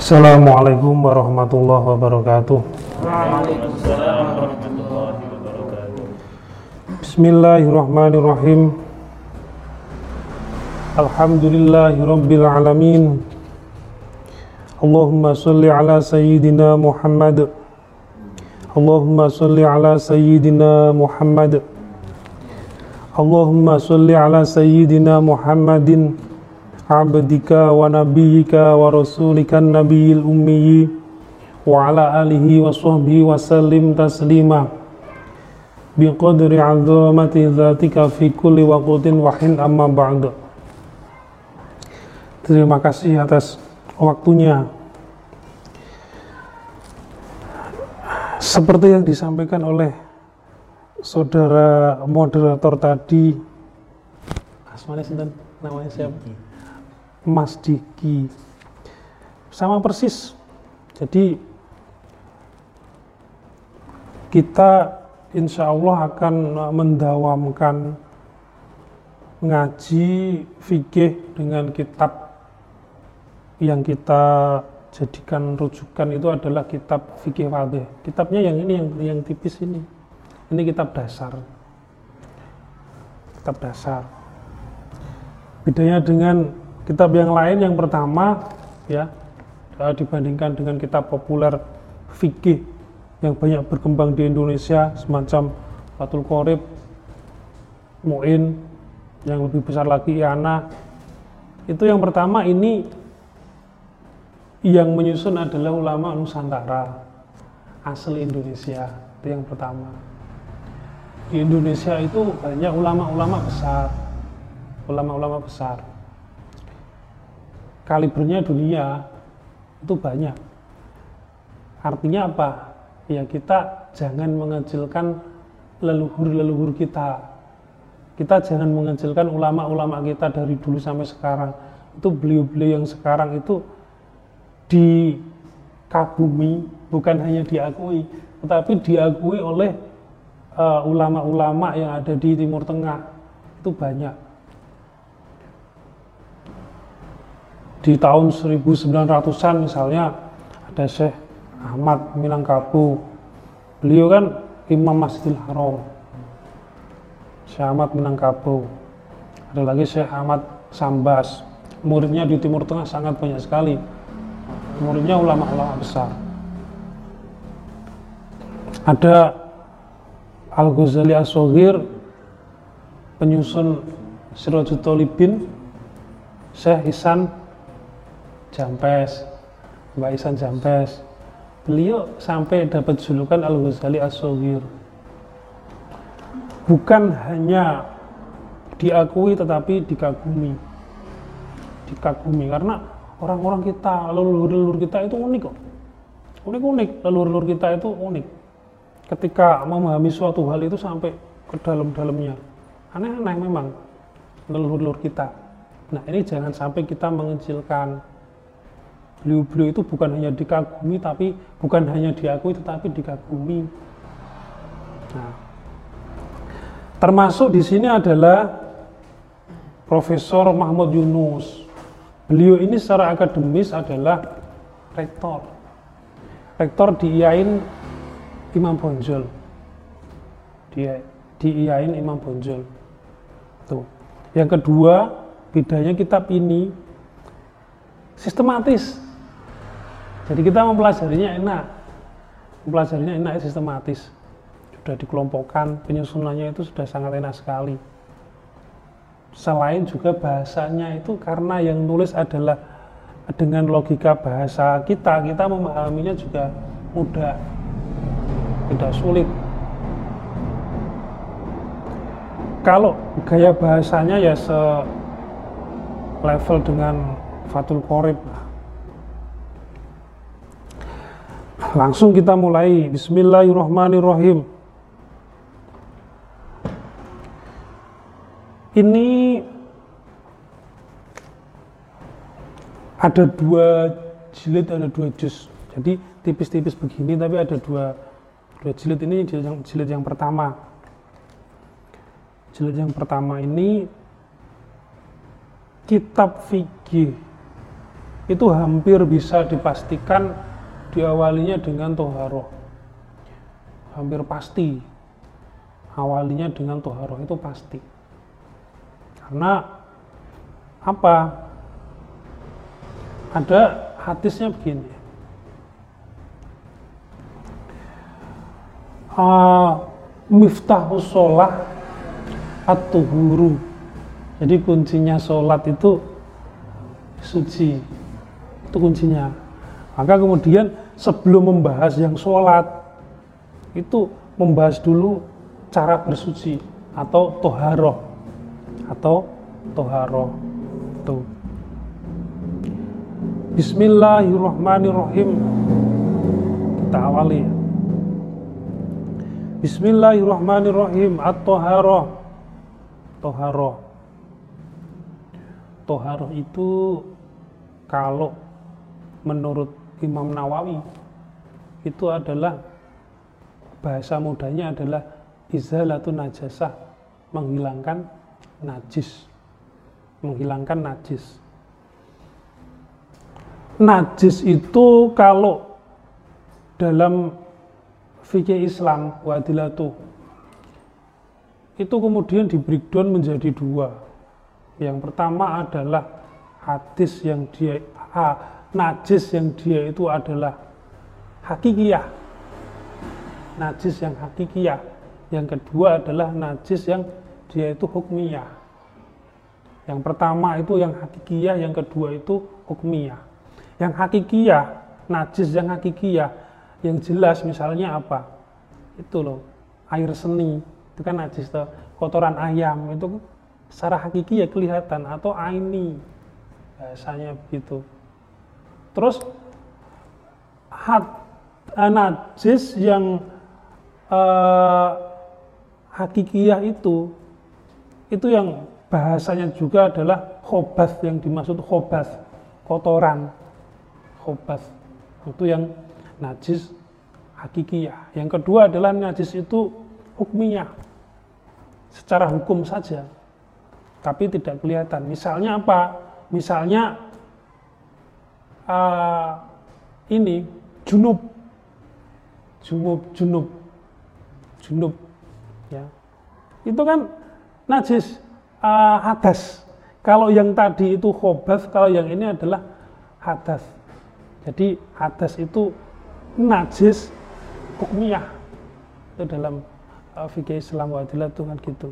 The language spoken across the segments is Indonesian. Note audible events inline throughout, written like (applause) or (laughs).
Assalamualaikum warahmatullahi wabarakatuh. Bismillahirrahmanirrahim. Alhamdulillahi rabbil alamin. Allahumma salli ala sayyidina Muhammad. Allahumma salli ala sayyidina Muhammad. Allahumma salli ala sayyidina Muhammadin ummi wa ala alihi wa sahbihi wa sallim taslima. Biqadri azamati dzatika fi kulli waqtin wa hin amma ba'd. Terima kasih atas waktunya. Seperti yang disampaikan oleh saudara moderator tadi. Asmane sinten? Namanya siapa? Mas Diki. Sama persis. Jadi kita insya Allah akan mendawamkan ngaji fikih dengan kitab yang kita jadikan rujukan itu adalah kitab fikih wadih. Kitabnya yang ini yang yang tipis ini. Ini kitab dasar. Kitab dasar. Bedanya dengan kitab yang lain yang pertama ya dibandingkan dengan kitab populer fikih yang banyak berkembang di Indonesia semacam Fatul Qorib, Mu'in, yang lebih besar lagi Iana. Itu yang pertama ini yang menyusun adalah ulama Nusantara asli Indonesia itu yang pertama. Di Indonesia itu banyak ulama-ulama besar, ulama-ulama besar kalibernya dunia itu banyak. Artinya apa? Ya kita jangan mengecilkan leluhur-leluhur kita. Kita jangan mengecilkan ulama-ulama kita dari dulu sampai sekarang. Itu beliau-beliau yang sekarang itu dikagumi, bukan hanya diakui, tetapi diakui oleh ulama-ulama uh, yang ada di Timur Tengah. Itu banyak di tahun 1900-an misalnya ada Syekh Ahmad Minangkabau. Beliau kan Imam Masjidil Haram. Syekh Ahmad Minangkabau. Ada lagi Syekh Ahmad Sambas. Muridnya di Timur Tengah sangat banyak sekali. Muridnya ulama-ulama besar. Ada Al-Ghazali as penyusun Sirajul Talibin Syekh Isan Jampes, Mbak Isan Jampes. Beliau sampai dapat julukan Al-Ghazali as Bukan hanya diakui tetapi dikagumi. Dikagumi karena orang-orang kita, leluhur-leluhur kita itu unik kok. Unik-unik, leluhur-leluhur kita itu unik. Ketika memahami suatu hal itu sampai ke dalam-dalamnya. Aneh-aneh memang leluhur-leluhur kita. Nah ini jangan sampai kita mengecilkan beliau-beliau itu bukan hanya dikagumi tapi bukan hanya diakui tetapi dikagumi. Nah, termasuk di sini adalah Profesor Mahmud Yunus. Beliau ini secara akademis adalah rektor. Rektor di IAIN Imam Bonjol. Di, di IAIN Imam Bonjol. Tuh. Yang kedua, bedanya kitab ini sistematis jadi kita mempelajarinya enak, mempelajarinya enak sistematis. Sudah dikelompokkan, penyusunannya itu sudah sangat enak sekali. Selain juga bahasanya itu karena yang nulis adalah dengan logika bahasa kita, kita memahaminya juga mudah, tidak sulit. Kalau gaya bahasanya ya se level dengan Fatul Qorib Langsung kita mulai. Bismillahirrahmanirrahim. Ini ada dua jilid, ada dua juz. Jadi tipis-tipis begini, tapi ada dua dua jilid ini jilid yang, jilid yang pertama. Jilid yang pertama ini kitab fikih itu hampir bisa dipastikan diawalinya dengan toharoh. Hampir pasti. Awalinya dengan toharoh itu pasti. Karena apa? Ada hadisnya begini. Uh, miftahus sholah at-tuhuru. Jadi kuncinya sholat itu suci. Itu kuncinya maka kemudian sebelum membahas yang sholat itu membahas dulu cara bersuci atau toharoh. Atau toharoh. Itu Bismillahirrahmanirrahim. Kita awali. Bismillahirrahmanirrahim. At-Toharoh. Toharoh. Toharoh itu kalau menurut Imam Nawawi itu adalah bahasa mudanya adalah izalatun najasah menghilangkan najis menghilangkan najis. Najis itu kalau dalam fikih Islam wadilatu itu kemudian di breakdown menjadi dua. Yang pertama adalah hadis yang dia ah, najis yang dia itu adalah hakikiyah. Najis yang hakikiyah. Yang kedua adalah najis yang dia itu hukmiyah. Yang pertama itu yang hakikiyah yang kedua itu hukmiyah. Yang hakikiyah najis yang hakikiyah yang jelas misalnya apa? Itu loh air seni. Itu kan najis tuh kotoran ayam itu secara hakiki ya kelihatan atau aini. Bahasanya begitu terus hat eh, najis yang uh, hakikiyah itu itu yang bahasanya juga adalah khobath yang dimaksud khobath kotoran khobath itu yang najis hakikiyah. Yang kedua adalah najis itu hukmiyah. Secara hukum saja. Tapi tidak kelihatan. Misalnya apa? Misalnya uh, ini junub. Junub, junub. Junub. Ya. Itu kan najis uh, hadas. Kalau yang tadi itu khobath, kalau yang ini adalah hadas. Jadi hadas itu najis hukmiyah itu dalam uh, fikih Islam wadilah itu kan gitu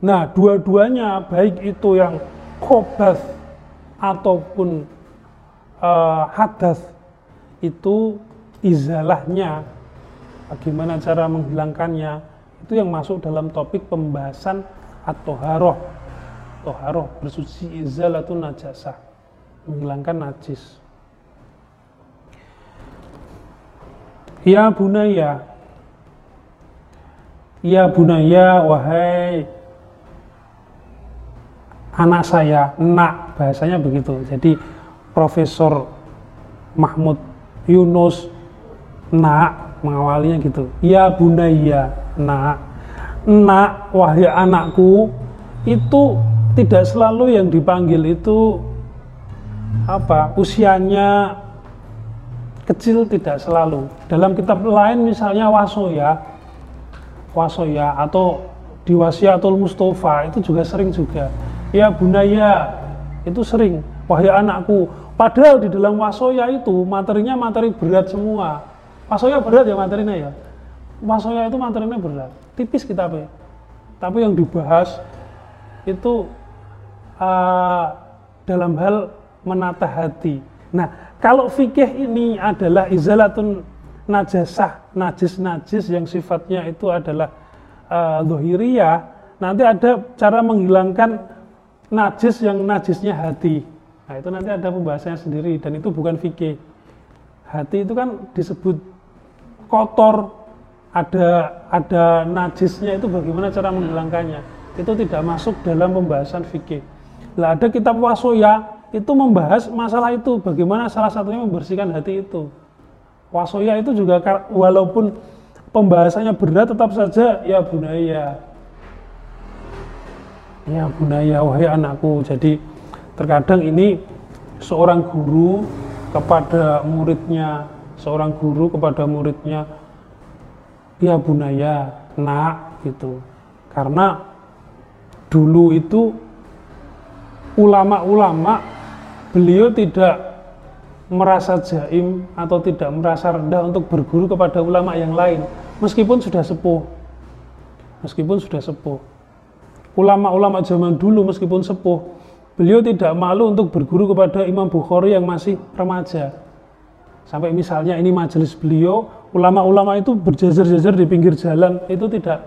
nah dua-duanya baik itu yang khobath ataupun uh, hadas itu izalahnya. Bagaimana cara menghilangkannya? Itu yang masuk dalam topik pembahasan atau haroh toharoh bersuci izalatun najasah. Menghilangkan najis. Ya bunaya. Ya bunaya wahai anak saya. Nak bahasanya begitu. Jadi Profesor Mahmud Yunus nak mengawalinya gitu ya bunaya nak nak wahai anakku itu tidak selalu yang dipanggil itu apa usianya kecil tidak selalu. Dalam kitab lain misalnya Wasoya, Wasoya atau di Wasiatul Mustafa itu juga sering juga. Ya Bunaya itu sering. Wahai anakku. Padahal di dalam Wasoya itu materinya materi berat semua. Wasoya berat ya materinya ya. Wasoya itu materinya berat. Tipis kitabnya. Tapi yang dibahas itu uh, dalam hal menata hati. Nah, kalau fikih ini adalah izalatun najasah, najis-najis yang sifatnya itu adalah uh, nanti ada cara menghilangkan najis yang najisnya hati. Nah, itu nanti ada pembahasannya sendiri dan itu bukan fikih. Hati itu kan disebut kotor, ada ada najisnya itu bagaimana cara menghilangkannya. Itu tidak masuk dalam pembahasan fikih. Lah ada kitab wasoya itu membahas masalah itu bagaimana salah satunya membersihkan hati itu wasoya itu juga walaupun pembahasannya berat tetap saja ya bunaya ya bunaya wahai anakku jadi terkadang ini seorang guru kepada muridnya, seorang guru kepada muridnya, ya bunaya, nak gitu. Karena dulu itu ulama-ulama beliau tidak merasa jaim atau tidak merasa rendah untuk berguru kepada ulama yang lain meskipun sudah sepuh meskipun sudah sepuh ulama-ulama zaman dulu meskipun sepuh beliau tidak malu untuk berguru kepada Imam Bukhari yang masih remaja. Sampai misalnya ini majelis beliau ulama-ulama itu berjajar-jajar di pinggir jalan itu tidak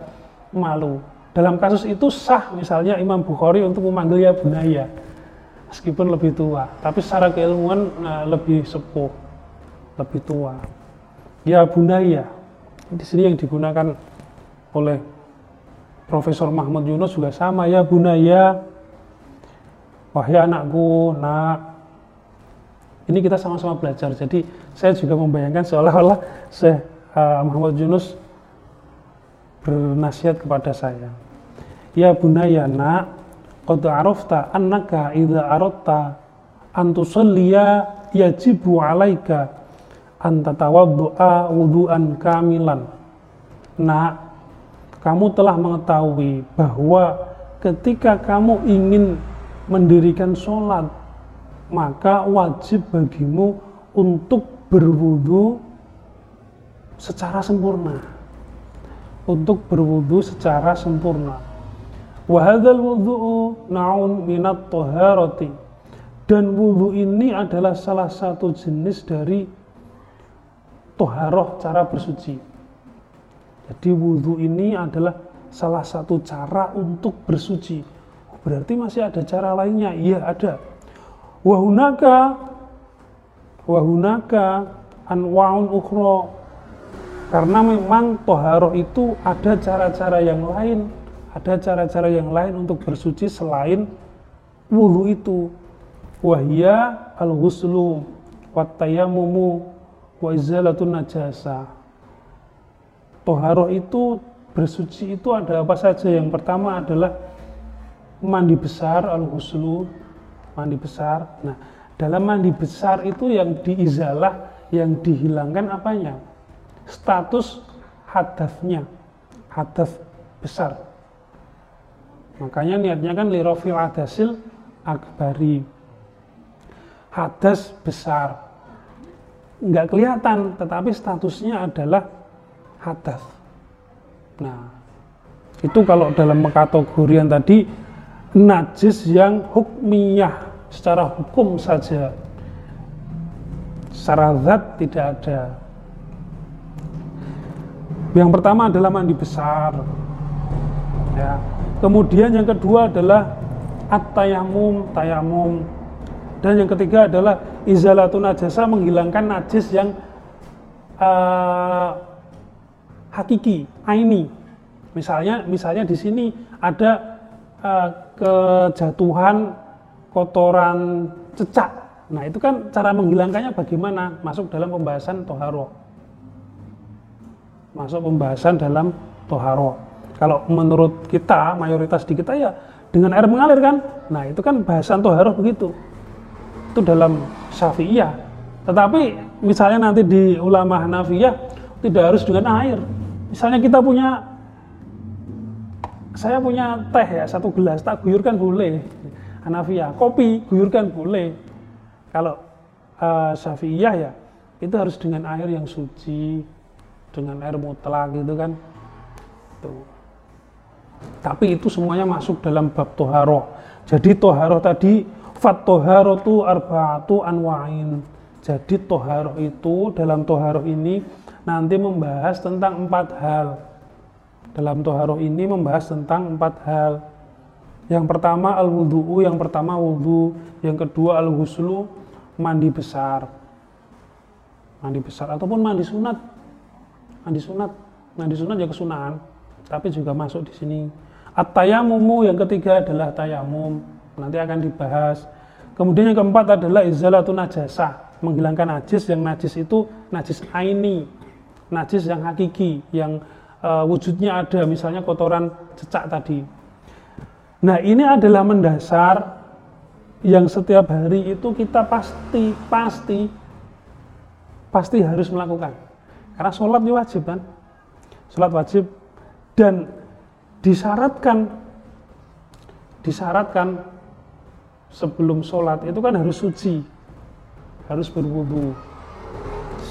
malu. Dalam kasus itu sah misalnya Imam Bukhari untuk memanggil ya bunaya meskipun lebih tua. Tapi secara keilmuan nah, lebih sepuh lebih tua. Ya bunaya di sini yang digunakan oleh Profesor Mahmud Yunus juga sama. Ya bunaya wahai anakku nak. Ini kita sama-sama belajar. Jadi saya juga membayangkan seolah-olah Syekh uh, Muhammad Yunus bernasihat kepada saya. Ya bunaya nak. Qad arafta annaka idza aradta an tusalliya yajibu alaika an tatawaddu'a wudu'an kamilan. Nah, kamu telah mengetahui bahwa ketika kamu ingin mendirikan sholat, maka wajib bagimu untuk berwudu secara sempurna. Untuk berwudu secara sempurna Wahadal wudhu'u na'un minat toharoti. Dan wudhu ini adalah salah satu jenis dari toharoh cara bersuci. Jadi wudhu ini adalah salah satu cara untuk bersuci. Berarti masih ada cara lainnya? Iya ada. Wahunaka wahunaka anwaun ukhro karena memang toharoh itu ada cara-cara yang lain ada cara-cara yang lain untuk bersuci selain wudhu itu wahya al-ghuslu wattayamumu wa izalatun najasa toharoh itu bersuci itu ada apa saja yang pertama adalah mandi besar al-ghuslu mandi besar nah dalam mandi besar itu yang diizalah yang dihilangkan apanya status hadasnya hadas besar Makanya niatnya kan lirofil adasil akbari. Hadas besar. Enggak kelihatan, tetapi statusnya adalah hadas. Nah, itu kalau dalam kategorian tadi najis yang hukmiyah secara hukum saja. Secara zat tidak ada. Yang pertama adalah mandi besar. Ya, Kemudian yang kedua adalah at-tayamum, tayamum. Dan yang ketiga adalah izalatun najasa menghilangkan najis yang uh, hakiki, aini. Misalnya misalnya di sini ada uh, kejatuhan kotoran cecak. Nah, itu kan cara menghilangkannya bagaimana? Masuk dalam pembahasan toharo. Masuk pembahasan dalam toharo. Kalau menurut kita, mayoritas di kita ya dengan air mengalir kan. Nah itu kan bahasan toharoh begitu. Itu dalam syafi'iyah. Tetapi misalnya nanti di ulama Hanafiyah tidak harus dengan air. Misalnya kita punya, saya punya teh ya satu gelas, tak guyurkan boleh. Hanafiyah, kopi guyurkan boleh. Kalau uh, Syafi'iyah ya itu harus dengan air yang suci, dengan air mutlak gitu kan. Tuh. Tapi itu semuanya masuk dalam bab toharo. Jadi toharo tadi fat toharo tu arbaatu anwain. Jadi toharo itu dalam toharo ini nanti membahas tentang empat hal. Dalam toharo ini membahas tentang empat hal. Yang pertama al wudhu, yang pertama wudhu, yang kedua al huslu, mandi besar. Mandi besar ataupun mandi sunat. Mandi sunat, mandi sunat ya kesunahan tapi juga masuk di sini. At-tayamumu yang ketiga adalah tayamum. Nanti akan dibahas. Kemudian yang keempat adalah izalatun najasah, menghilangkan najis yang najis itu najis aini, najis yang hakiki, yang uh, wujudnya ada, misalnya kotoran cecak tadi. Nah, ini adalah mendasar yang setiap hari itu kita pasti pasti pasti harus melakukan. Karena sholat itu wajib kan? Sholat wajib. Dan disyaratkan disyaratkan sebelum sholat itu kan harus suci harus berwudu.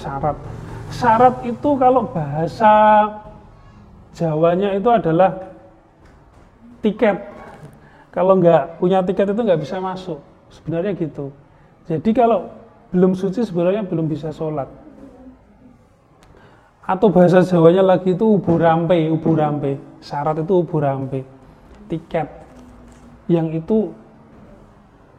Syarat. Syarat itu kalau bahasa Jawanya itu adalah tiket. Kalau nggak punya tiket itu nggak bisa masuk. Sebenarnya gitu. Jadi kalau belum suci sebenarnya belum bisa sholat. Atau bahasa Jawanya lagi itu ubu rampe ubu rampe. Syarat itu ubu rampe. Tiket yang itu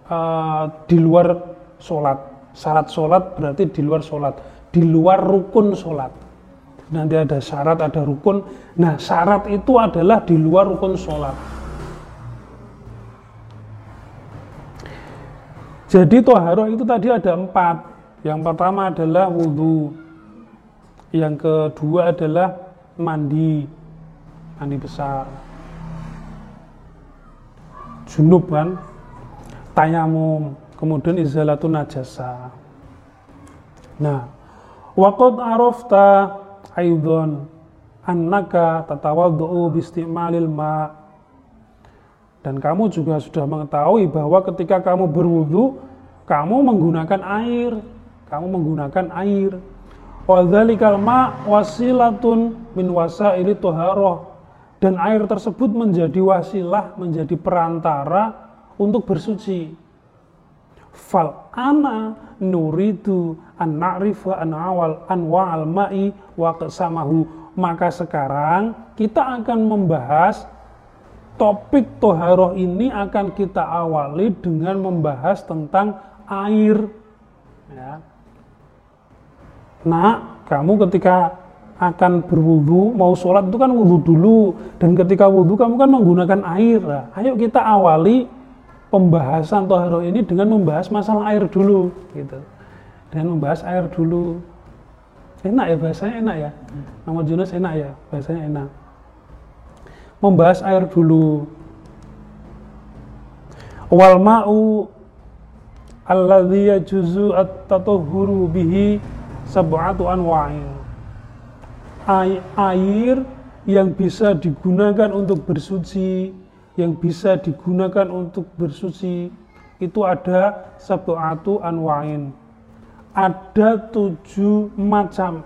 uh, di luar sholat. Syarat sholat berarti di luar sholat. Di luar rukun sholat nanti ada syarat ada rukun nah syarat itu adalah di luar rukun sholat Jadi toharoh itu tadi ada empat. Yang pertama adalah wudhu. Yang kedua adalah mandi. Mandi besar. Junub kan. Tayamum. Kemudian izalatun najasa. Nah. Waqad arafta aidon annaka tatawaddu'u bistimalil ma' Dan kamu juga sudah mengetahui bahwa ketika kamu berwudu, kamu menggunakan air. Kamu menggunakan air. Wadzalikal ma wasilatun min wasaili tuharoh. Dan air tersebut menjadi wasilah, menjadi perantara untuk bersuci. Fal ana nuridu an na'rifa an awal anwa'al ma'i wa kesamahu. Maka sekarang kita akan membahas topik toharoh ini akan kita awali dengan membahas tentang air. Ya. Nah, kamu ketika akan berwudu, mau sholat itu kan wudhu dulu. Dan ketika wudhu kamu kan menggunakan air. Nah, ayo kita awali pembahasan toharoh ini dengan membahas masalah air dulu. gitu. Dengan membahas air dulu. Enak ya bahasanya enak ya. Nama Jonas enak ya, bahasanya enak membahas air dulu. Wal ma'u alladhi yajuzu at-tatahhuru bihi sab'atu anwa'in. Air yang bisa digunakan untuk bersuci, yang bisa digunakan untuk bersuci itu ada sab'atu anwa'in. Ada tujuh macam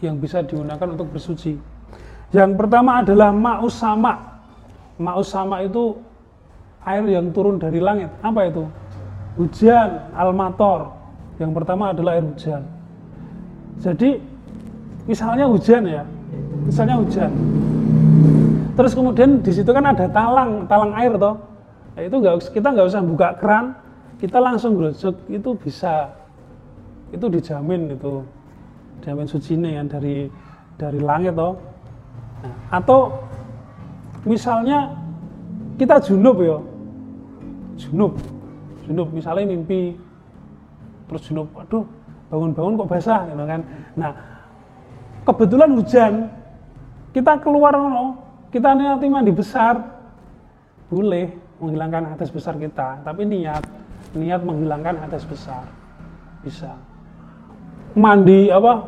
yang bisa digunakan untuk bersuci. Yang pertama adalah ma'us sama. Ma'us sama itu air yang turun dari langit. Apa itu? Hujan, almator. Yang pertama adalah air hujan. Jadi misalnya hujan ya, misalnya hujan. Terus kemudian di situ kan ada talang, talang air toh. Nah, itu nggak kita nggak usah buka keran, kita langsung grojok itu bisa, itu dijamin itu, jamin suci ini kan dari dari langit toh. Atau misalnya kita junub ya junub junub misalnya mimpi terus junub aduh bangun-bangun kok basah gitu kan. Nah kebetulan hujan kita keluar no, kita nanti mandi besar. Boleh menghilangkan hadas besar kita tapi niat niat menghilangkan hadas besar. Bisa. Mandi apa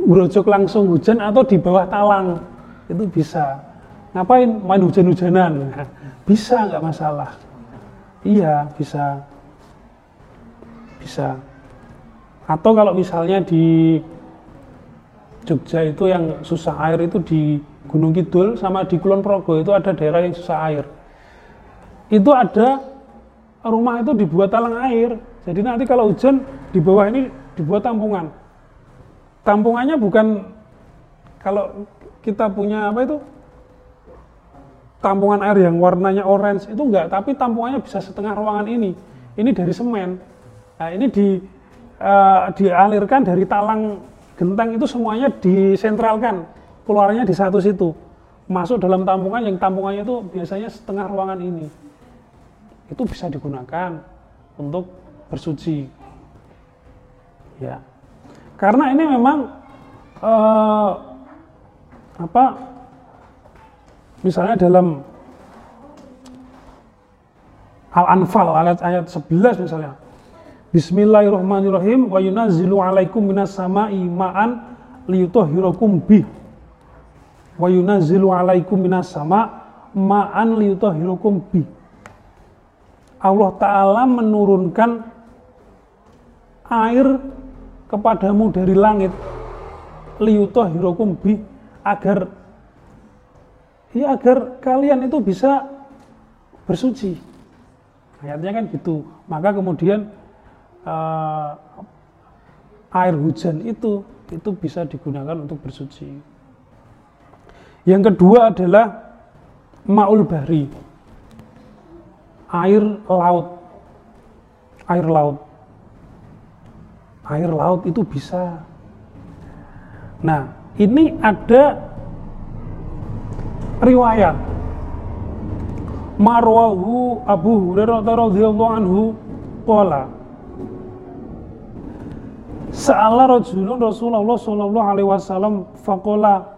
urojok langsung hujan atau di bawah talang itu bisa. Ngapain main hujan-hujanan? (laughs) Bisa nggak masalah? Iya bisa. Bisa. Atau kalau misalnya di Jogja itu yang susah air itu di Gunung Kidul sama di Kulon Progo itu ada daerah yang susah air. Itu ada rumah itu dibuat talang air. Jadi nanti kalau hujan di bawah ini dibuat tampungan. Tampungannya bukan kalau kita punya apa itu? Tampungan air yang warnanya orange itu enggak, tapi tampungannya bisa setengah ruangan ini. Ini dari semen. Nah, ini di uh, dialirkan dari talang genteng itu semuanya disentralkan, keluarnya di satu situ. Masuk dalam tampungan yang tampungannya itu biasanya setengah ruangan ini. Itu bisa digunakan untuk bersuci. Ya. Karena ini memang uh, apa misalnya dalam Al-Anfal ayat ayat 11 misalnya. Bismillahirrahmanirrahim wa yunazzilu alaikum minas sama'i ma'an liyutahhirakum bih. Wa yunazzilu alaikum minas sama' ma'an liyutahhirakum bih. Allah taala menurunkan air kepadamu dari langit liyutahhirakum bih agar ya agar kalian itu bisa bersuci. Ayatnya kan gitu. Maka kemudian uh, air hujan itu itu bisa digunakan untuk bersuci. Yang kedua adalah maul bahri. Air laut. Air laut. Air laut itu bisa. Nah, ini ada riwayat marwahu Abu Hurairah radhiyallahu anhu qala Sa'ala rajulun Rasulullah sallallahu alaihi wasallam faqala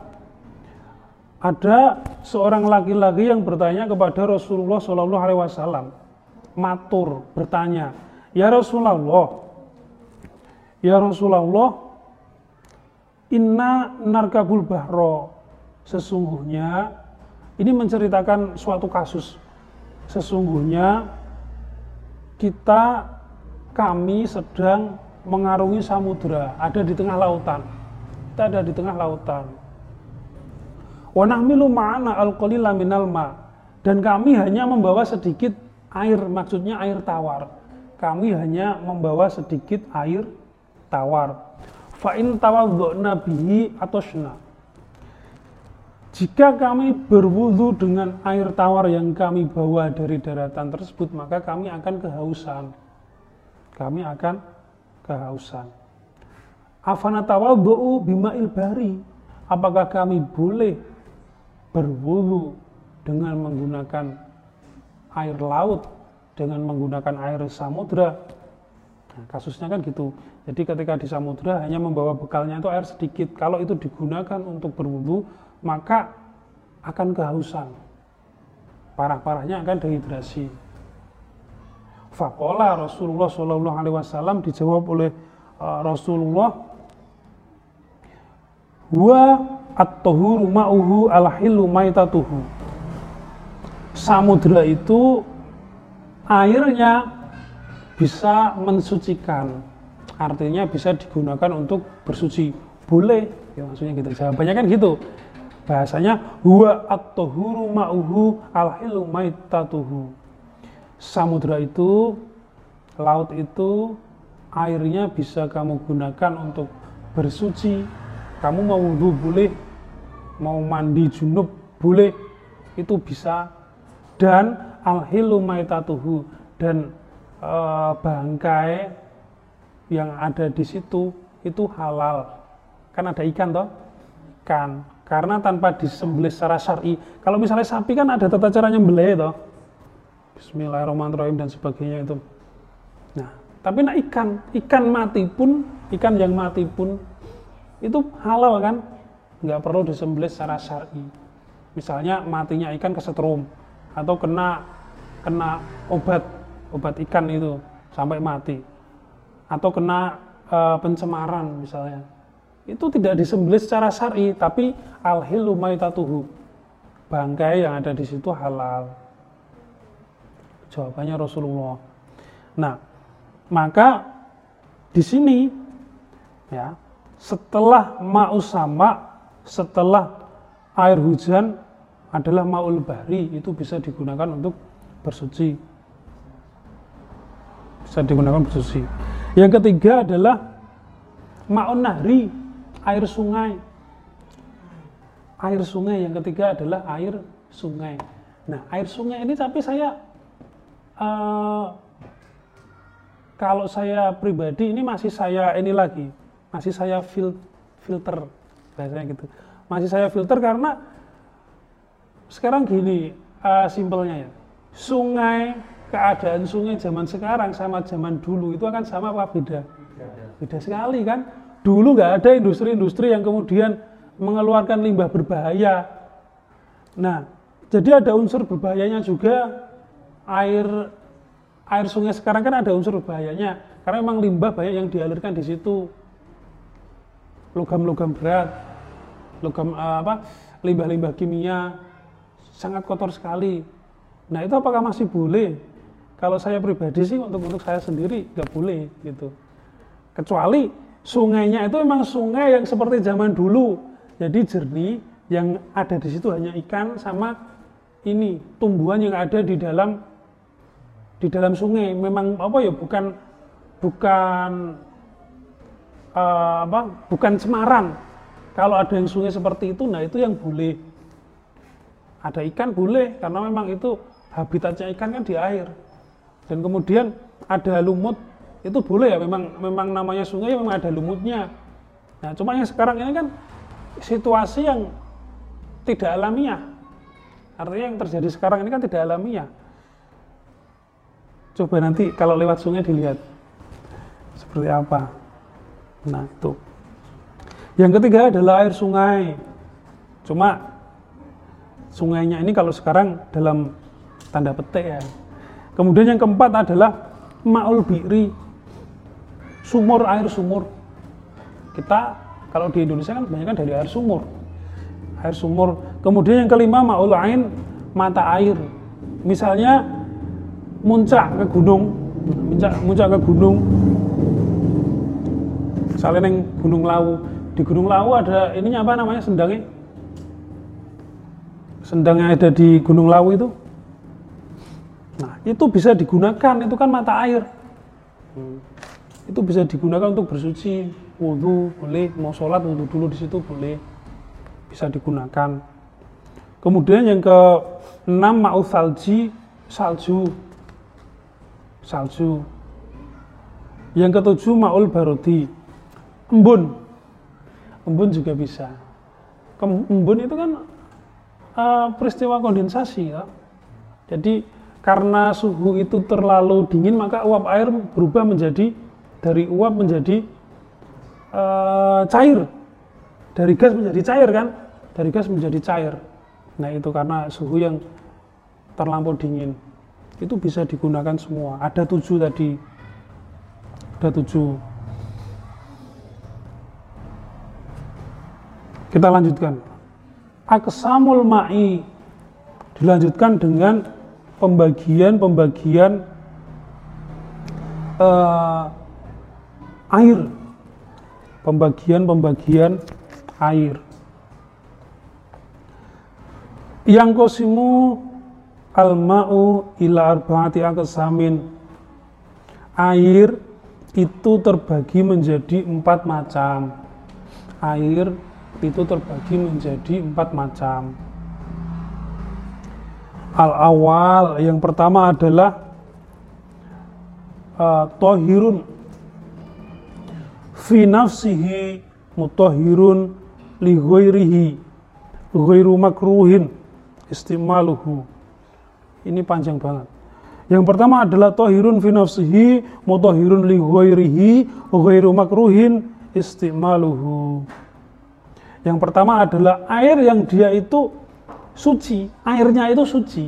ada seorang laki-laki yang bertanya kepada Rasulullah sallallahu alaihi wasallam matur bertanya ya Rasulullah ya Rasulullah inna narkabul bahro sesungguhnya ini menceritakan suatu kasus sesungguhnya kita kami sedang mengarungi samudera, ada di tengah lautan. Kita ada di tengah lautan. Wa ma'ana al-qalila ma. Dan kami hanya membawa sedikit air, maksudnya air tawar. Kami hanya membawa sedikit air tawar. Fa in tawaddu'na bihi. Jika kami berwudu dengan air tawar yang kami bawa dari daratan tersebut, maka kami akan kehausan. Kami akan kehausan. Afana tawaddu'u bima'il bari. Apakah kami boleh berwudu dengan menggunakan air laut, dengan menggunakan air samudra? Nah, kasusnya kan gitu. Jadi ketika di samudra hanya membawa bekalnya itu air sedikit. Kalau itu digunakan untuk berwudu, maka akan kehausan. Parah-parahnya akan dehidrasi. Fakola Rasulullah Shallallahu Alaihi Wasallam dijawab oleh uh, Rasulullah wa at-tahuru ma'uhu al-hilu maitatuhu. Samudra itu airnya bisa mensucikan. Artinya bisa digunakan untuk bersuci. Boleh. Ya maksudnya gitu. Jawabannya kan gitu. Bahasanya huwa at-tahuru ma'uhu al-hilu maitatuhu. Samudra itu laut itu airnya bisa kamu gunakan untuk bersuci kamu mau wudhu boleh mau mandi junub boleh itu bisa dan al-hilu maitatuhu dan e, bangkai yang ada di situ itu halal kan ada ikan toh ikan karena tanpa disembelih secara syar'i. Kalau misalnya sapi kan ada tata cara nyembelih itu. Bismillahirrahmanirrahim dan sebagainya itu. Nah, tapi nak ikan, ikan mati pun, ikan yang mati pun itu halal kan? Nggak perlu disembelih secara syar'i. Misalnya matinya ikan kesetrum atau kena kena obat obat ikan itu sampai mati. Atau kena e, pencemaran misalnya. Itu tidak disembelih secara syar'i tapi al-hilu maitatuhu. Bangkai yang ada di situ halal. Jawabannya Rasulullah. Nah maka di sini ya setelah mau sama setelah air hujan adalah maul bahri itu bisa digunakan untuk bersuci bisa digunakan bersuci yang ketiga adalah maun nahri air sungai. Air sungai yang ketiga adalah air sungai. Nah, air sungai ini tapi saya uh, kalau saya pribadi ini masih saya ini lagi, masih saya fil, filter bahasanya gitu. Masih saya filter karena sekarang gini uh, simpelnya ya. Sungai keadaan sungai zaman sekarang sama zaman dulu itu akan sama apa beda? Beda sekali kan? Dulu nggak ada industri-industri yang kemudian mengeluarkan limbah berbahaya. Nah, jadi ada unsur berbahayanya juga air air sungai sekarang kan ada unsur bahayanya karena memang limbah banyak yang dialirkan di situ logam-logam berat logam eh, apa limbah-limbah kimia sangat kotor sekali. Nah itu apakah masih boleh? Kalau saya pribadi sih untuk untuk saya sendiri nggak boleh gitu. Kecuali sungainya itu memang sungai yang seperti zaman dulu. Jadi jernih yang ada di situ hanya ikan sama ini tumbuhan yang ada di dalam di dalam sungai. Memang apa ya bukan bukan uh, apa bukan cemaran kalau ada yang sungai seperti itu nah itu yang boleh. Ada ikan boleh karena memang itu habitatnya ikan kan di air. Dan kemudian ada lumut itu boleh ya memang memang namanya sungai memang ada lumutnya. Nah cuma yang sekarang ini kan situasi yang tidak alamiah. Artinya yang terjadi sekarang ini kan tidak alamiah. Coba nanti kalau lewat sungai dilihat seperti apa nah itu yang ketiga adalah air sungai. Cuma sungainya ini kalau sekarang dalam tanda petik ya. Kemudian yang keempat adalah ma'ul bi'ri. Sumur air sumur. Kita kalau di Indonesia kan banyak kan dari air sumur. Air sumur. Kemudian yang kelima ma'ul ain mata air. Misalnya muncak ke gunung muncak ke gunung misalnya neng gunung lawu. Di gunung lawu ada ininya apa namanya sendangnya? Sendang yang ada di gunung lawu itu. Nah itu bisa digunakan. Itu kan mata air. Hmm. itu bisa digunakan untuk bersuci wudhu boleh. Mau sholat wudhu dulu di situ boleh. Bisa digunakan. Kemudian yang ke enam mau salji salju. Salju. Yang ketujuh maul barodi. Embun. Embun juga bisa. Embun itu kan uh, peristiwa kondensasi ya. Jadi karena suhu itu terlalu dingin maka uap air berubah menjadi dari uap menjadi uh, cair. Dari gas menjadi cair kan? Dari gas menjadi cair. Nah, itu karena suhu yang terlampau dingin itu bisa digunakan semua ada tujuh tadi ada tujuh kita lanjutkan aksamul ma'i dilanjutkan dengan pembagian-pembagian uh, air pembagian-pembagian air yang kosimu Al-ma'u ila arba'ati aqsamin. Air itu terbagi menjadi empat macam. Air itu terbagi menjadi empat macam. Al-awal yang pertama adalah uh, tohirun fi nafsihi mutahhirun li ghairihi ghairu makruhin istimaluhu ini panjang banget. Yang pertama adalah tohirun fi nafsihi mutahhirun li ghairihi ghairu makruhin istimaluhu. Yang pertama adalah air yang dia itu suci, airnya itu suci.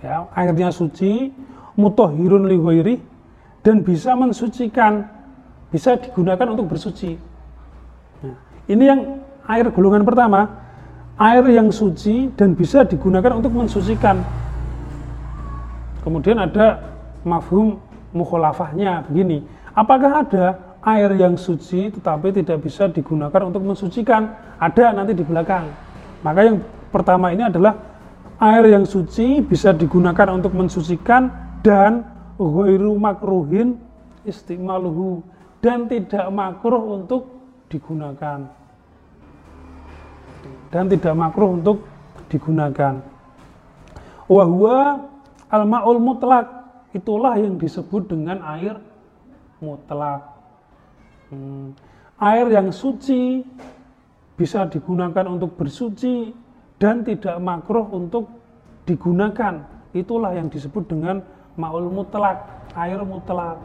Ya, airnya suci, mutahhirun li ghairi dan bisa mensucikan, bisa digunakan untuk bersuci. Nah, ini yang air golongan pertama, air yang suci dan bisa digunakan untuk mensucikan Kemudian ada mafhum mukholafahnya begini. Apakah ada air yang suci tetapi tidak bisa digunakan untuk mensucikan? Ada nanti di belakang. Maka yang pertama ini adalah air yang suci bisa digunakan untuk mensucikan dan ghairu makruhin istimaluhu dan tidak makruh untuk digunakan dan tidak makruh untuk digunakan wahwa Al-ma'ul mutlak itulah yang disebut dengan air mutlak. Hmm. Air yang suci bisa digunakan untuk bersuci dan tidak makruh untuk digunakan. Itulah yang disebut dengan ma'ul mutlak, air mutlak.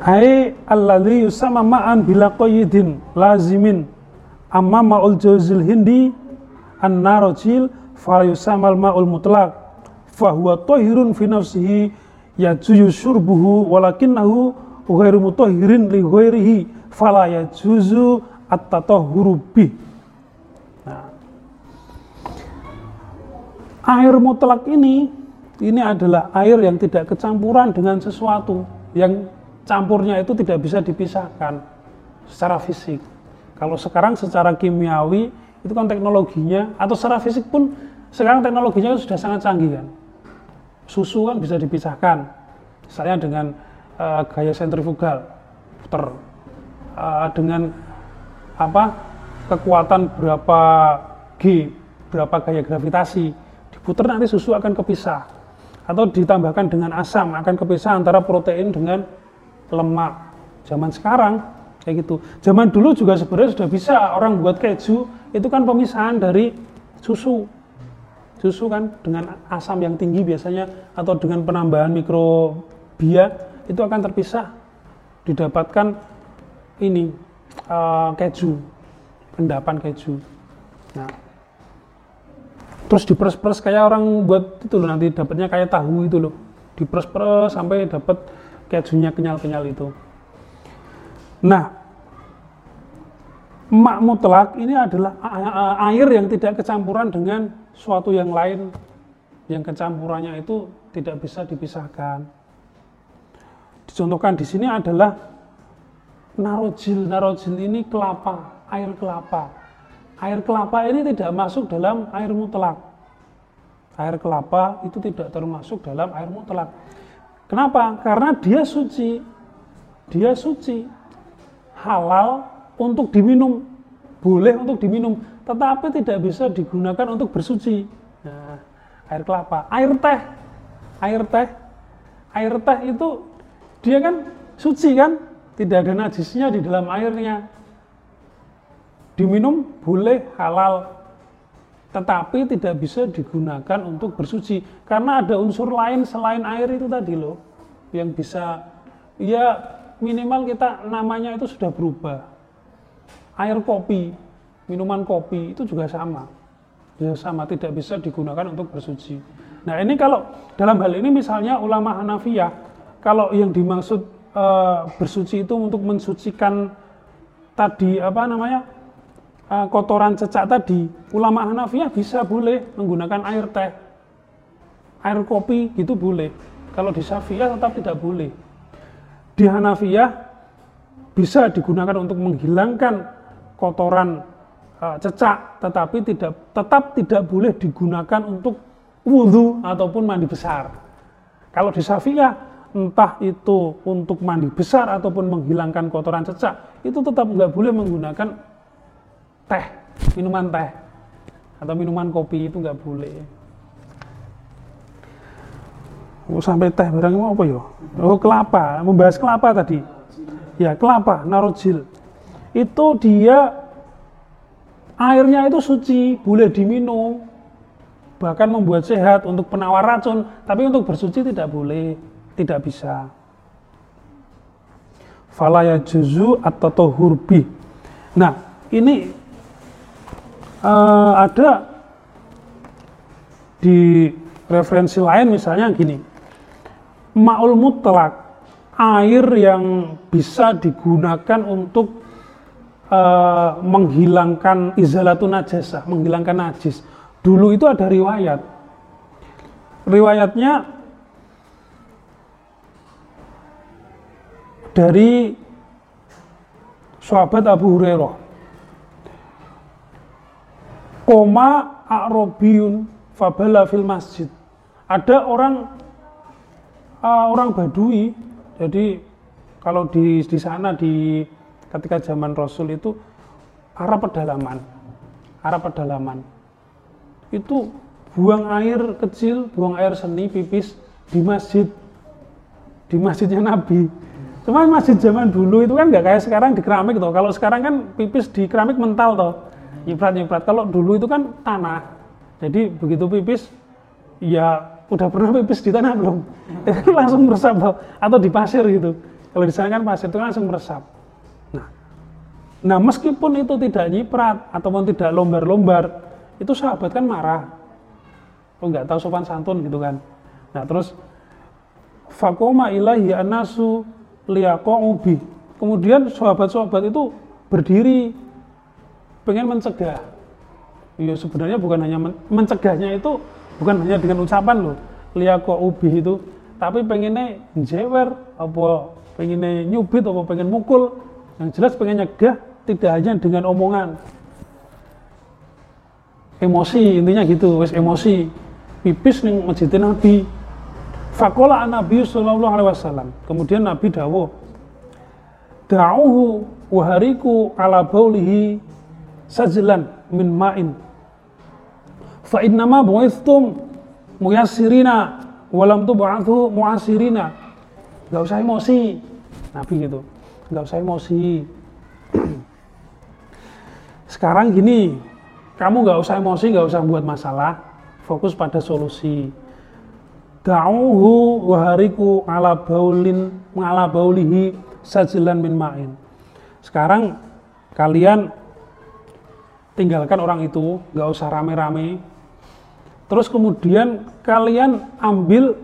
Hai alladhi yusama ma'an bila qayyidin lazimin amma ma'ul jawzil hindi an-narajil fala yusamal ma'ul mutlaq fahuwa tahirun fi nafsihi yajuzu syurbuhu walakinnahu ghairu mutahhirin li ghairihi fala yajuzu at-tatahhuru bih. Nah, air mutlak ini ini adalah air yang tidak kecampuran dengan sesuatu yang campurnya itu tidak bisa dipisahkan secara fisik. Kalau sekarang secara kimiawi itu kan teknologinya atau secara fisik pun sekarang teknologinya sudah sangat canggih kan susu kan bisa dipisahkan. Misalnya dengan uh, gaya sentrifugal puter. Uh, dengan apa kekuatan berapa G berapa gaya gravitasi diputer nanti susu akan kepisah. Atau ditambahkan dengan asam akan kepisah antara protein dengan lemak. Zaman sekarang kayak gitu. Zaman dulu juga sebenarnya sudah bisa orang buat keju itu kan pemisahan dari susu susu kan dengan asam yang tinggi biasanya atau dengan penambahan mikrobia itu akan terpisah didapatkan ini uh, keju endapan keju. Nah terus diperes-peres kayak orang buat itu loh nanti dapatnya kayak tahu itu loh. Diperes-peres sampai dapat kejunya kenyal-kenyal itu. Nah mak mutlak ini adalah air yang tidak kecampuran dengan suatu yang lain yang kecampurannya itu tidak bisa dipisahkan dicontohkan di sini adalah narojil. Narojil ini kelapa, air kelapa. Air kelapa ini tidak masuk dalam air mutlak. Air kelapa itu tidak termasuk dalam air mutlak. Kenapa? Karena dia suci. Dia suci. Halal untuk diminum. Boleh untuk diminum. Tetapi tidak bisa digunakan untuk bersuci. Nah, air kelapa. Air teh. Air teh. Air teh itu dia kan suci kan tidak ada najisnya di dalam airnya diminum boleh halal tetapi tidak bisa digunakan untuk bersuci karena ada unsur lain selain air itu tadi loh yang bisa ya minimal kita namanya itu sudah berubah air kopi minuman kopi itu juga sama. Juga sama tidak bisa digunakan untuk bersuci. Nah ini kalau dalam hal ini misalnya ulama Hanafiyah kalau yang dimaksud uh, bersuci itu untuk mensucikan tadi apa namanya uh, kotoran cecak tadi ulama Hanafiyah bisa boleh menggunakan air teh. Air kopi gitu boleh. Kalau di Syafi'iyah tetap tidak boleh. Di Hanafiyah bisa digunakan untuk menghilangkan kotoran uh, cecak tetapi tidak tetap tidak boleh digunakan untuk wudhu ataupun mandi besar kalau di Syafi'iyah entah itu untuk mandi besar ataupun menghilangkan kotoran cecak, itu tetap nggak boleh menggunakan teh, minuman teh atau minuman kopi itu nggak boleh. Oh, sampai teh barang mau apa ya? Oh kelapa, membahas kelapa tadi. Ya kelapa, narojil. Itu dia airnya itu suci, boleh diminum, bahkan membuat sehat untuk penawar racun, tapi untuk bersuci tidak boleh tidak bisa. Falaya juzu atau hurbi nah ini uh, ada di referensi lain misalnya gini. Ma'ul mutlak air yang bisa digunakan untuk uh, menghilangkan izalatun najasa menghilangkan najis dulu itu ada riwayat riwayatnya dari sahabat Abu Hurairah. Koma A'robiyun fabala fil masjid. Ada orang uh, orang Badui, jadi kalau di di sana di ketika zaman Rasul itu arah pedalaman, arah pedalaman itu buang air kecil, buang air seni, pipis di masjid, di masjidnya Nabi Cuma masjid zaman dulu itu kan nggak kayak sekarang di keramik toh. Kalau sekarang kan pipis di keramik mental toh. Nyiprat nyiprat. Kalau dulu itu kan tanah. Jadi begitu pipis ya udah pernah pipis di tanah belum? (laughs) Langsung meresap. Atau di pasir gitu. Kalau di sana kan pasir itu langsung meresap. Nah, meskipun itu tidak nyiprat ataupun tidak lombar-lombar, itu sahabat kan marah. oh nggak tahu sopan santun gitu kan. Nah terus fakoma ilahi anasu ubi kemudian sahabat-sahabat itu berdiri pengen mencegah. Ya sebenarnya bukan hanya men mencegahnya itu bukan hanya dengan ucapan loh ubi itu tapi pengennya jewer apa pengennya nyubit apa pengen mukul. Yang jelas pengen nyegah tidak hanya dengan omongan. Emosi intinya gitu wes emosi. Pipis nih masjid Nabi. Fakola Nabi Sallallahu Alaihi Wasallam. Kemudian Nabi dawo da'uhu wahariku ala baulihi sajlan min ma'in. Fa innama bu'ithtum muyassirina walam tub'athu mu'asirina nggak usah emosi. Nabi gitu. Nggak usah emosi sekarang gini kamu nggak usah emosi nggak usah buat masalah. Fokus pada solusi. Da'uhu wahariku ala baulin ala baulihi sajlan min ma'in. Sekarang kalian tinggalkan orang itu nggak usah rame-rame. Terus kemudian kalian ambil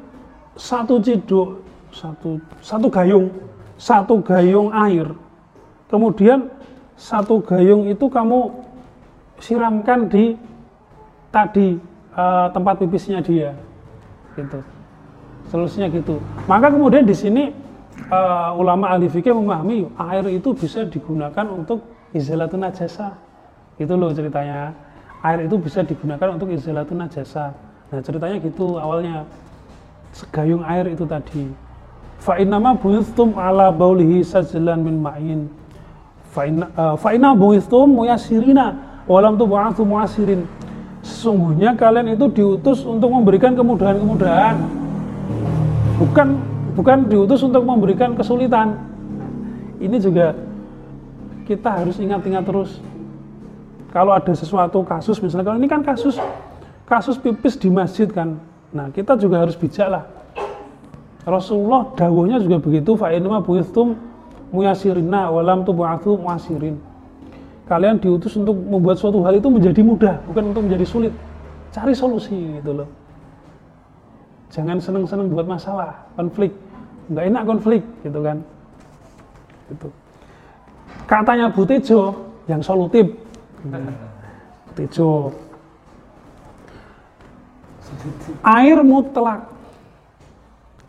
satu ciduk satu satu gayung satu gayung air. Kemudian satu gayung itu kamu siramkan di tadi uh, tempat pipisnya dia gitu. Solusinya gitu. Maka kemudian di sini uh, ulama ahli fikih memahami air itu bisa digunakan untuk izalatun najasa. Itu loh ceritanya. Air itu bisa digunakan untuk izalatun najasa. Nah ceritanya gitu awalnya. Segayung air itu tadi. Fa innama buistum ala baulihi sajlan min ma'in fa inna uh, fa inna buistum muyasirina walam tubu'athu muasirin sesungguhnya kalian itu diutus untuk memberikan kemudahan-kemudahan. Bukan bukan diutus untuk memberikan kesulitan. Ini juga kita harus ingat-ingat terus. Kalau ada sesuatu kasus misalnya kalau ini kan kasus kasus pipis di masjid kan. Nah kita juga harus bijak lah. Rasulullah dawuhnya juga begitu fa inna buithum muyasirina walam tubu'athu muasirin. Kalian diutus untuk membuat suatu hal itu menjadi mudah, bukan untuk menjadi sulit. Cari solusi gitu loh. Jangan seneng-seneng buat masalah, konflik. Nggak enak konflik gitu kan. Gitu. Katanya Bu Tejo yang solutif. Tejo. Air mutlak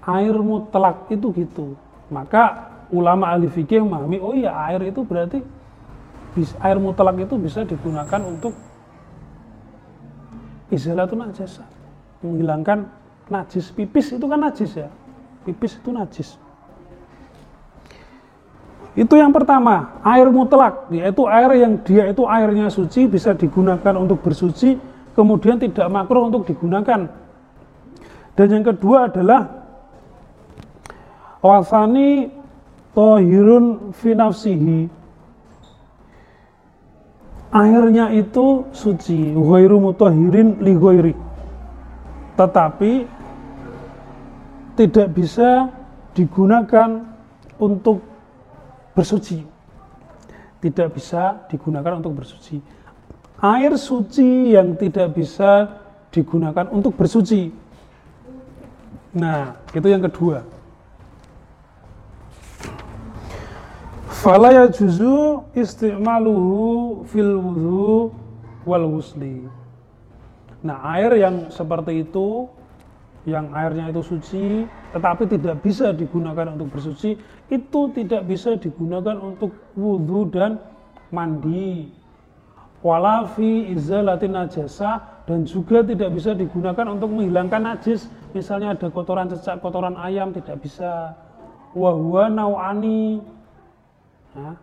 air mutlak itu gitu maka ulama ahli fikih memahami oh iya air itu berarti air mutlak itu bisa digunakan untuk izalatun najis. Menghilangkan najis. Pipis itu kan najis ya? Pipis itu najis. Itu yang pertama air mutlak yaitu air yang dia itu airnya suci bisa digunakan untuk bersuci kemudian tidak makruh untuk digunakan. Dan yang kedua adalah wasani tohirun finafsihi airnya itu suci. Ghairu mutahhirin li ghairi. Tetapi tidak bisa digunakan untuk bersuci. Tidak bisa digunakan untuk bersuci. Air suci yang tidak bisa digunakan untuk bersuci. Nah itu yang kedua fala yajuzu istimaluhu fil wudhu wal wusli. Nah air yang seperti itu yang airnya itu suci tetapi tidak bisa digunakan untuk bersuci itu tidak bisa digunakan untuk wudhu dan mandi. Walafi izalatin najasa dan juga tidak bisa digunakan untuk menghilangkan najis. Misalnya ada kotoran cecak kotoran ayam tidak bisa. Wahwa nau'ani Nah,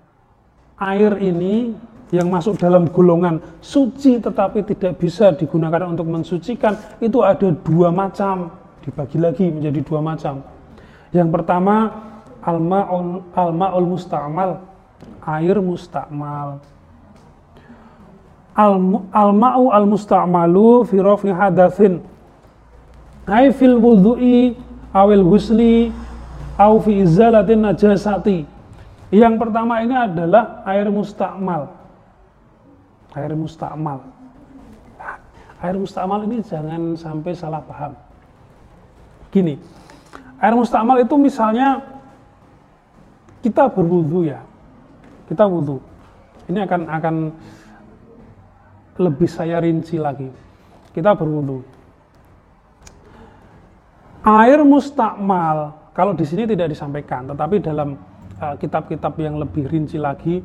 air ini yang masuk dalam golongan suci tetapi tidak bisa digunakan untuk mensucikan itu ada dua macam. Dibagi lagi menjadi dua macam. Yang pertama almaul almaul musta'mal. Air musta'mal. Alma'u al musta'malu fi rafi hadatsin. Ai fil wudhu'i awil husli au fi izalatin najasati yang pertama ini adalah air mustakmal. Air mustakmal. air mustamal ini jangan sampai salah paham. Gini, air mustamal itu misalnya kita berwudu ya, kita wudhu. Ini akan akan lebih saya rinci lagi. Kita berwudhu. Air mustakmal, kalau di sini tidak disampaikan, tetapi dalam uh, kitab-kitab uh, yang lebih rinci lagi,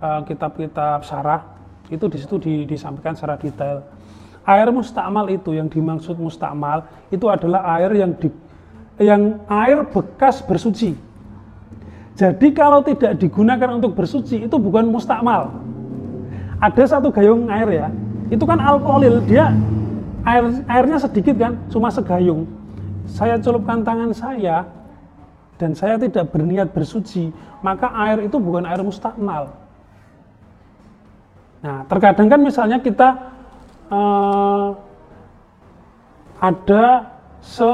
uh, kitab-kitab uh, syarah, itu di situ di, disampaikan secara detail. Air mustakmal itu yang dimaksud mustakmal itu adalah air yang di, yang air bekas bersuci. Jadi kalau tidak digunakan untuk bersuci itu bukan mustakmal. Ada satu gayung air ya, itu kan alkoholil, dia air airnya sedikit kan, cuma segayung saya celupkan tangan saya dan saya tidak berniat bersuci, maka air itu bukan air mustakmal. Nah, terkadang kan misalnya kita uh, ada se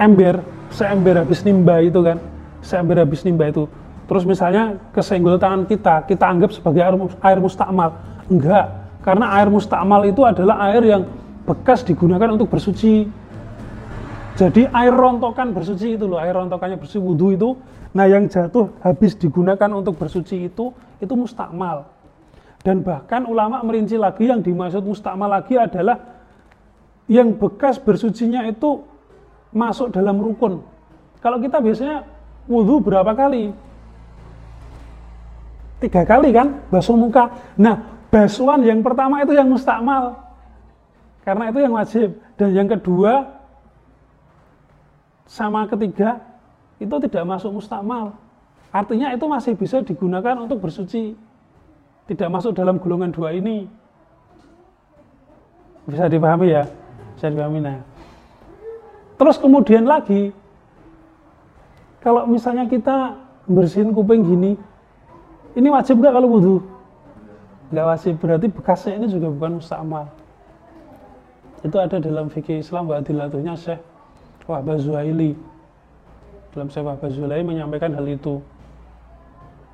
ember, seember habis nimba itu kan, seember habis nimba itu. Terus misalnya kesenggol tangan kita, kita anggap sebagai air, air mustakmal. Enggak, karena air mustakmal itu adalah air yang bekas digunakan untuk bersuci. Jadi air rontokan bersuci itu loh, air rontokannya bersuci wudhu itu, nah yang jatuh habis digunakan untuk bersuci itu, itu mustakmal. Dan bahkan ulama merinci lagi yang dimaksud mustakmal lagi adalah yang bekas bersucinya itu masuk dalam rukun. Kalau kita biasanya wudhu berapa kali? Tiga kali kan, basuh muka. Nah, basuhan yang pertama itu yang mustakmal karena itu yang wajib. Dan yang kedua, sama ketiga, itu tidak masuk mustakmal. Artinya itu masih bisa digunakan untuk bersuci. Tidak masuk dalam golongan dua ini. Bisa dipahami ya? Bisa dipahami nah. Terus kemudian lagi, kalau misalnya kita bersihin kuping gini, ini wajib nggak kalau wudhu? Nggak wajib, berarti bekasnya ini juga bukan mustakmal itu ada dalam fikih Islam wa adilatunya Syekh Wahbah Zuhaili dalam Syekh Wahbah Zuhaili menyampaikan hal itu.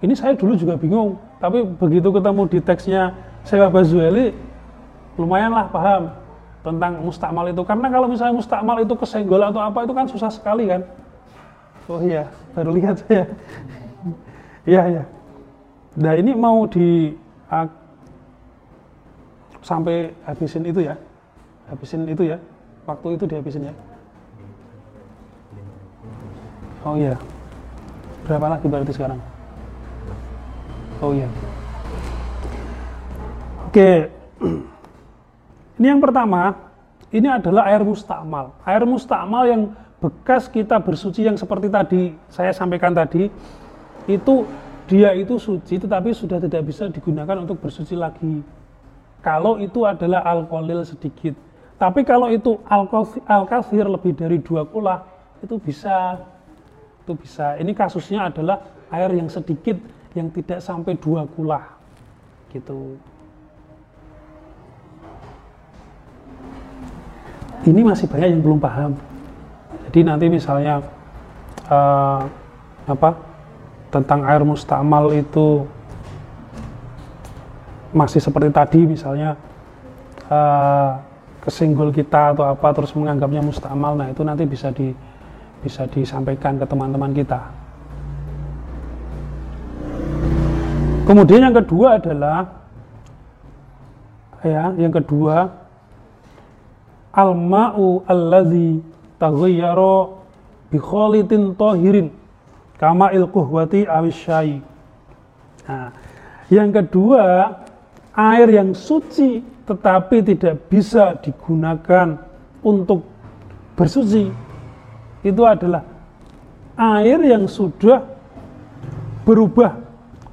Ini saya dulu juga bingung tapi begitu ketemu di teksnya Syekh Wahbah Zuhaili lumayan lah paham tentang mustakmal itu. Karena kalau misalnya mustakmal itu kesenggol atau apa itu kan susah sekali kan? Oh iya baru lihat saya. Iya iya. Nah ini mau di uh, sampai habisin itu ya. Habisin itu ya. Waktu itu dihabisin ya oh iya. Berapa lagi berarti sekarang? Oh iya. Oke. (clears throat) Ini yang pertama ini adalah air mustakmal. Air mustakmal yang bekas kita bersuci yang seperti tadi saya sampaikan tadi itu dia itu suci tetapi sudah tidak bisa digunakan untuk bersuci lagi. Kalau itu adalah alkoholil sedikit. Tapi kalau itu alkasir lebih dari dua kula, itu bisa. Itu bisa. Ini kasusnya adalah air yang sedikit, yang tidak sampai dua kula. Gitu. Ini masih banyak yang belum paham. Jadi nanti misalnya uh, apa tentang air mustamal itu masih seperti tadi misalnya uh, kesenggol kita atau apa terus menganggapnya mustamal nah itu nanti bisa di bisa disampaikan ke teman-teman kita. Kemudian yang kedua adalah ya yang kedua al-ma'u alladzi taghayyara bi khalitin tahirin kama ilquhwati awisyai nah yang kedua air yang suci tetapi tidak bisa digunakan untuk bersuci itu adalah air yang sudah berubah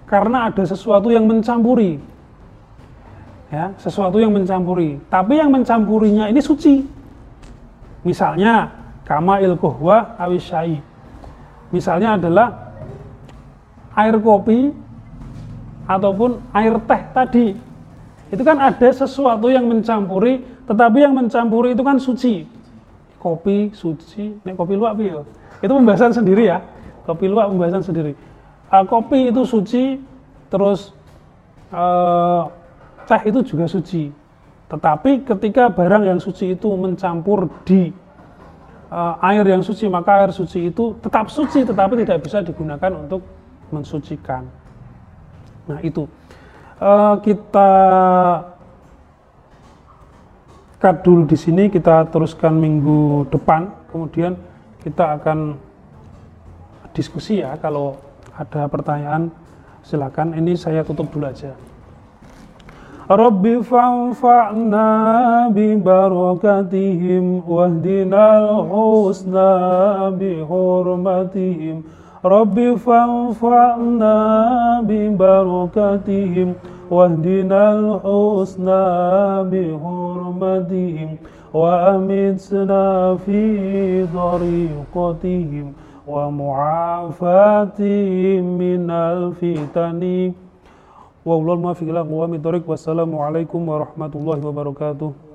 karena ada sesuatu yang mencampuri. Ya sesuatu yang mencampuri. Tapi yang mencampurinya ini suci. Misalnya kama ilkohwa awisyai. Misalnya adalah air kopi ataupun air teh tadi. Itu kan ada sesuatu yang mencampuri, tetapi yang mencampuri itu kan suci. Kopi suci, nek kopi luwak piye? Itu pembahasan sendiri ya. Kopi luwak pembahasan sendiri. Uh, kopi itu suci, terus uh, teh itu juga suci. Tetapi ketika barang yang suci itu mencampur di uh, air yang suci, maka air suci itu tetap suci tetapi tidak bisa digunakan untuk mensucikan. Nah, itu. Uh, kita cut dulu di sini, kita teruskan minggu depan, kemudian kita akan diskusi ya kalau ada pertanyaan silakan. Ini saya tutup dulu aja. Rabbi fanfa'na bi barakatihim wahdinal husna bi hurmatihim Rabbi fanfa'na bi barakatihim واهدنا الحسنى بحرمتهم وأمتنا في طريقتهم ومعافاتهم من الفتن. وأولو الموافق لهم ومن طريق والسلام عليكم ورحمة الله وبركاته.